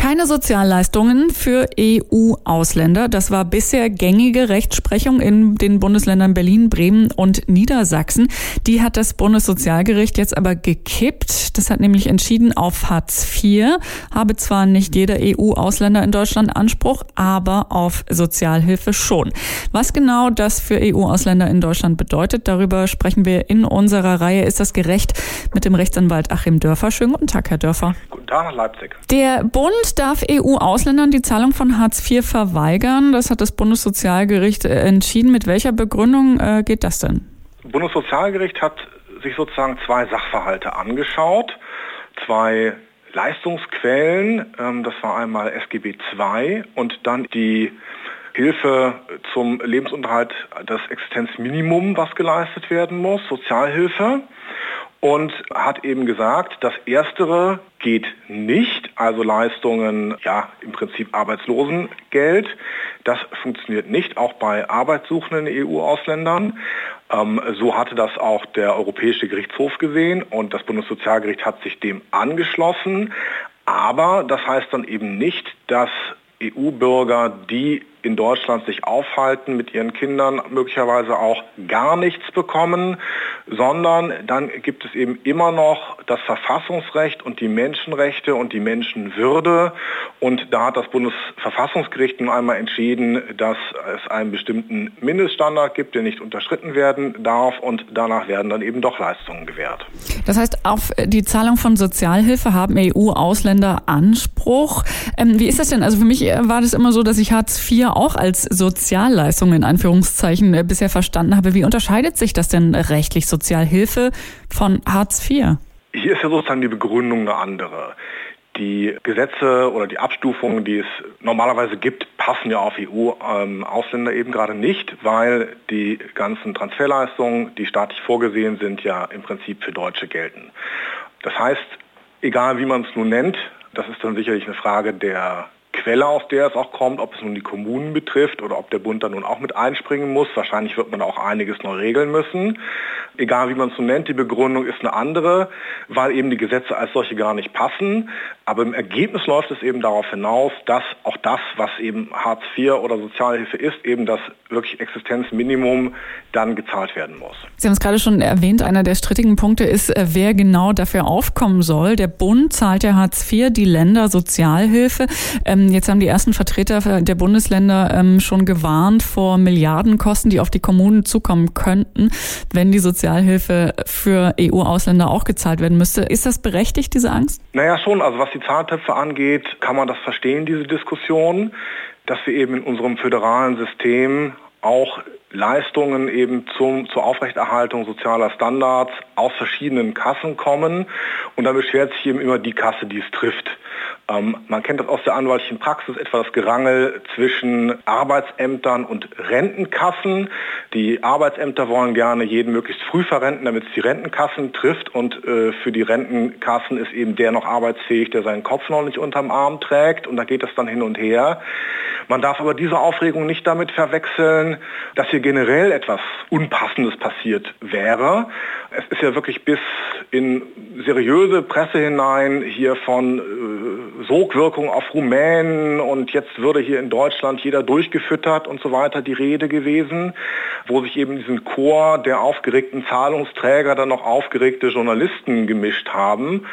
Keine Sozialleistungen für EU-Ausländer. Das war bisher gängige Rechtsprechung in den Bundesländern Berlin, Bremen und Niedersachsen. Die hat das Bundessozialgericht jetzt aber gekippt. Das hat nämlich entschieden auf Hartz IV. Habe zwar nicht jeder EU-Ausländer in Deutschland Anspruch, aber auf Sozialhilfe schon. Was genau das für EU-Ausländer in Deutschland bedeutet, darüber sprechen wir in unserer Reihe Ist das gerecht mit dem Rechtsanwalt Achim Dörfer. Schönen guten Tag, Herr Dörfer. Guten Tag nach Leipzig. Der Bund darf EU-Ausländern die Zahlung von Hartz IV verweigern. Das hat das Bundessozialgericht äh, entschieden. Mit welcher Begründung äh, geht das denn? Das Bundessozialgericht hat sich sozusagen zwei Sachverhalte angeschaut, zwei Leistungsquellen. Ähm, das war einmal SGB II und dann die Hilfe zum Lebensunterhalt, das Existenzminimum, was geleistet werden muss, Sozialhilfe und hat eben gesagt, das Erstere geht nicht, also Leistungen, ja im Prinzip Arbeitslosengeld. Das funktioniert nicht, auch bei arbeitssuchenden EU-Ausländern. Ähm, so hatte das auch der Europäische Gerichtshof gesehen und das Bundessozialgericht hat sich dem angeschlossen. Aber das heißt dann eben nicht, dass EU-Bürger, die in Deutschland sich aufhalten, mit ihren Kindern möglicherweise auch gar nichts bekommen, sondern dann gibt es eben immer noch das Verfassungsrecht und die Menschenrechte und die Menschenwürde. Und da hat das Bundesverfassungsgericht nun einmal entschieden, dass es einen bestimmten Mindeststandard gibt, der nicht unterschritten werden darf und danach werden dann eben doch Leistungen gewährt. Das heißt, auf die Zahlung von Sozialhilfe haben EU-Ausländer Anspruch. Ähm, wie ist das denn? Also für mich war das immer so, dass ich Hartz IV auch als Sozialleistung in Anführungszeichen äh, bisher verstanden habe. Wie unterscheidet sich das denn rechtlich Sozialhilfe von Hartz IV? Hier ist ja sozusagen die Begründung eine andere. Die Gesetze oder die Abstufungen, die es normalerweise gibt, passen ja auf EU-Ausländer eben gerade nicht, weil die ganzen Transferleistungen, die staatlich vorgesehen sind, ja im Prinzip für Deutsche gelten. Das heißt, egal wie man es nun nennt, das ist dann sicherlich eine Frage der Quelle, aus der es auch kommt, ob es nun die Kommunen betrifft oder ob der Bund da nun auch mit einspringen muss. Wahrscheinlich wird man auch einiges neu regeln müssen. Egal wie man es so nennt, die Begründung ist eine andere, weil eben die Gesetze als solche gar nicht passen. Aber im Ergebnis läuft es eben darauf hinaus, dass auch das, was eben Hartz IV oder Sozialhilfe ist, eben das wirklich Existenzminimum dann gezahlt werden muss. Sie haben es gerade schon erwähnt, einer der strittigen Punkte ist, äh, wer genau dafür aufkommen soll. Der Bund zahlt ja Hartz IV, die Länder Sozialhilfe. Ähm, jetzt haben die ersten Vertreter der Bundesländer ähm, schon gewarnt vor Milliardenkosten, die auf die Kommunen zukommen könnten, wenn die Sozialhilfe für EU-Ausländer auch gezahlt werden müsste. Ist das berechtigt, diese Angst? Naja, schon. Also was die Zahltöpfe angeht, kann man das verstehen, diese Diskussion, dass wir eben in unserem föderalen System auch Leistungen eben zum, zur Aufrechterhaltung sozialer Standards aus verschiedenen Kassen kommen. Und da beschwert sich eben immer die Kasse, die es trifft. Ähm, man kennt das aus der anwaltlichen Praxis, etwa das Gerangel zwischen Arbeitsämtern und Rentenkassen. Die Arbeitsämter wollen gerne jeden möglichst früh verrenten, damit es die Rentenkassen trifft. Und äh, für die Rentenkassen ist eben der noch arbeitsfähig, der seinen Kopf noch nicht unterm Arm trägt. Und da geht es dann hin und her. Man darf aber diese Aufregung nicht damit verwechseln, dass hier generell etwas Unpassendes passiert wäre. Es ist ja wirklich bis in seriöse Presse hinein hier von äh, Sogwirkung auf Rumänen und jetzt würde hier in Deutschland jeder durchgefüttert und so weiter die Rede gewesen, wo sich eben diesen Chor der aufgeregten Zahlungsträger dann noch aufgeregte Journalisten gemischt haben.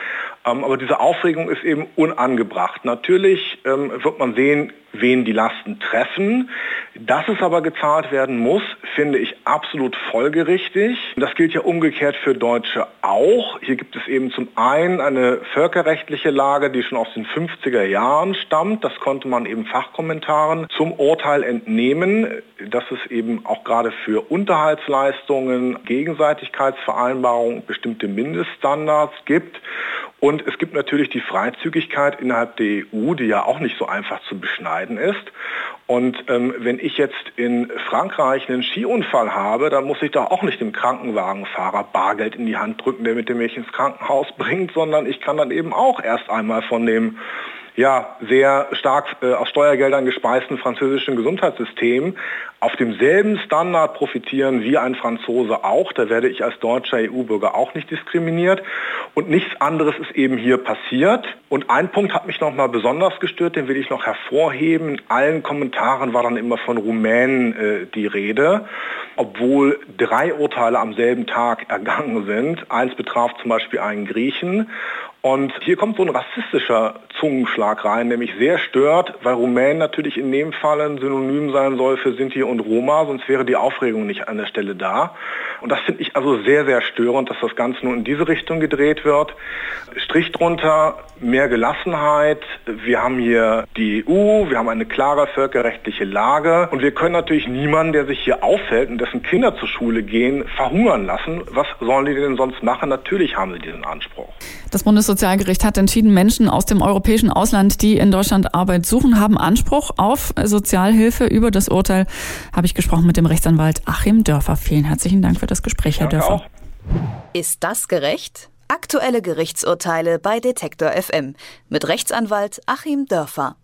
Ähm, aber diese Aufregung ist eben unangebracht. Natürlich ähm, wird man sehen, wen die Lasten treffen. Dass es aber gezahlt werden muss, finde ich absolut folgerichtig. Das gilt ja umgekehrt für Deutsche auch. Hier gibt es eben zum einen eine völkerrechtliche Lage, die schon aus den 50er Jahren stammt. Das konnte man eben Fachkommentaren zum Urteil entnehmen, dass es eben auch gerade für Unterhaltsleistungen, Gegenseitigkeitsvereinbarungen bestimmte Mindeststandards gibt. Und es gibt natürlich die Freizügigkeit innerhalb der EU, die ja auch nicht so einfach zu beschneiden ist. Und ähm, wenn ich jetzt in Frankreich einen Skiunfall habe, dann muss ich da auch nicht dem Krankenwagenfahrer Bargeld in die Hand drücken, der mit dem mich ins Krankenhaus bringt, sondern ich kann dann eben auch erst einmal von dem ja, sehr stark äh, aus Steuergeldern gespeisten französischen Gesundheitssystem auf demselben Standard profitieren wie ein Franzose auch. Da werde ich als deutscher EU-Bürger auch nicht diskriminiert. Und nichts anderes ist eben hier passiert. Und ein Punkt hat mich nochmal besonders gestört, den will ich noch hervorheben. In allen Kommentaren war dann immer von Rumänen äh, die Rede, obwohl drei Urteile am selben Tag ergangen sind. Eins betraf zum Beispiel einen Griechen und hier kommt so ein rassistischer Zungenschlag rein, mich sehr stört, weil Rumän natürlich in dem Fall ein Synonym sein soll für Sinti und Roma, sonst wäre die Aufregung nicht an der Stelle da. Und das finde ich also sehr, sehr störend, dass das Ganze nun in diese Richtung gedreht wird. Strich drunter, mehr Gelassenheit. Wir haben hier die EU, wir haben eine klare völkerrechtliche Lage und wir können natürlich niemanden, der sich hier auffällt und dessen Kinder zur Schule gehen, verhungern lassen. Was sollen die denn sonst machen? Natürlich haben sie diesen Anspruch. Das Bundessozialgericht hat entschieden, Menschen aus dem europäischen Ausland, die in Deutschland Arbeit suchen, haben Anspruch auf Sozialhilfe. Über das Urteil habe ich gesprochen mit dem Rechtsanwalt Achim Dörfer. Vielen herzlichen Dank für das Gespräch, Herr Dörfer. Auch. Ist das gerecht? Aktuelle Gerichtsurteile bei Detektor FM mit Rechtsanwalt Achim Dörfer.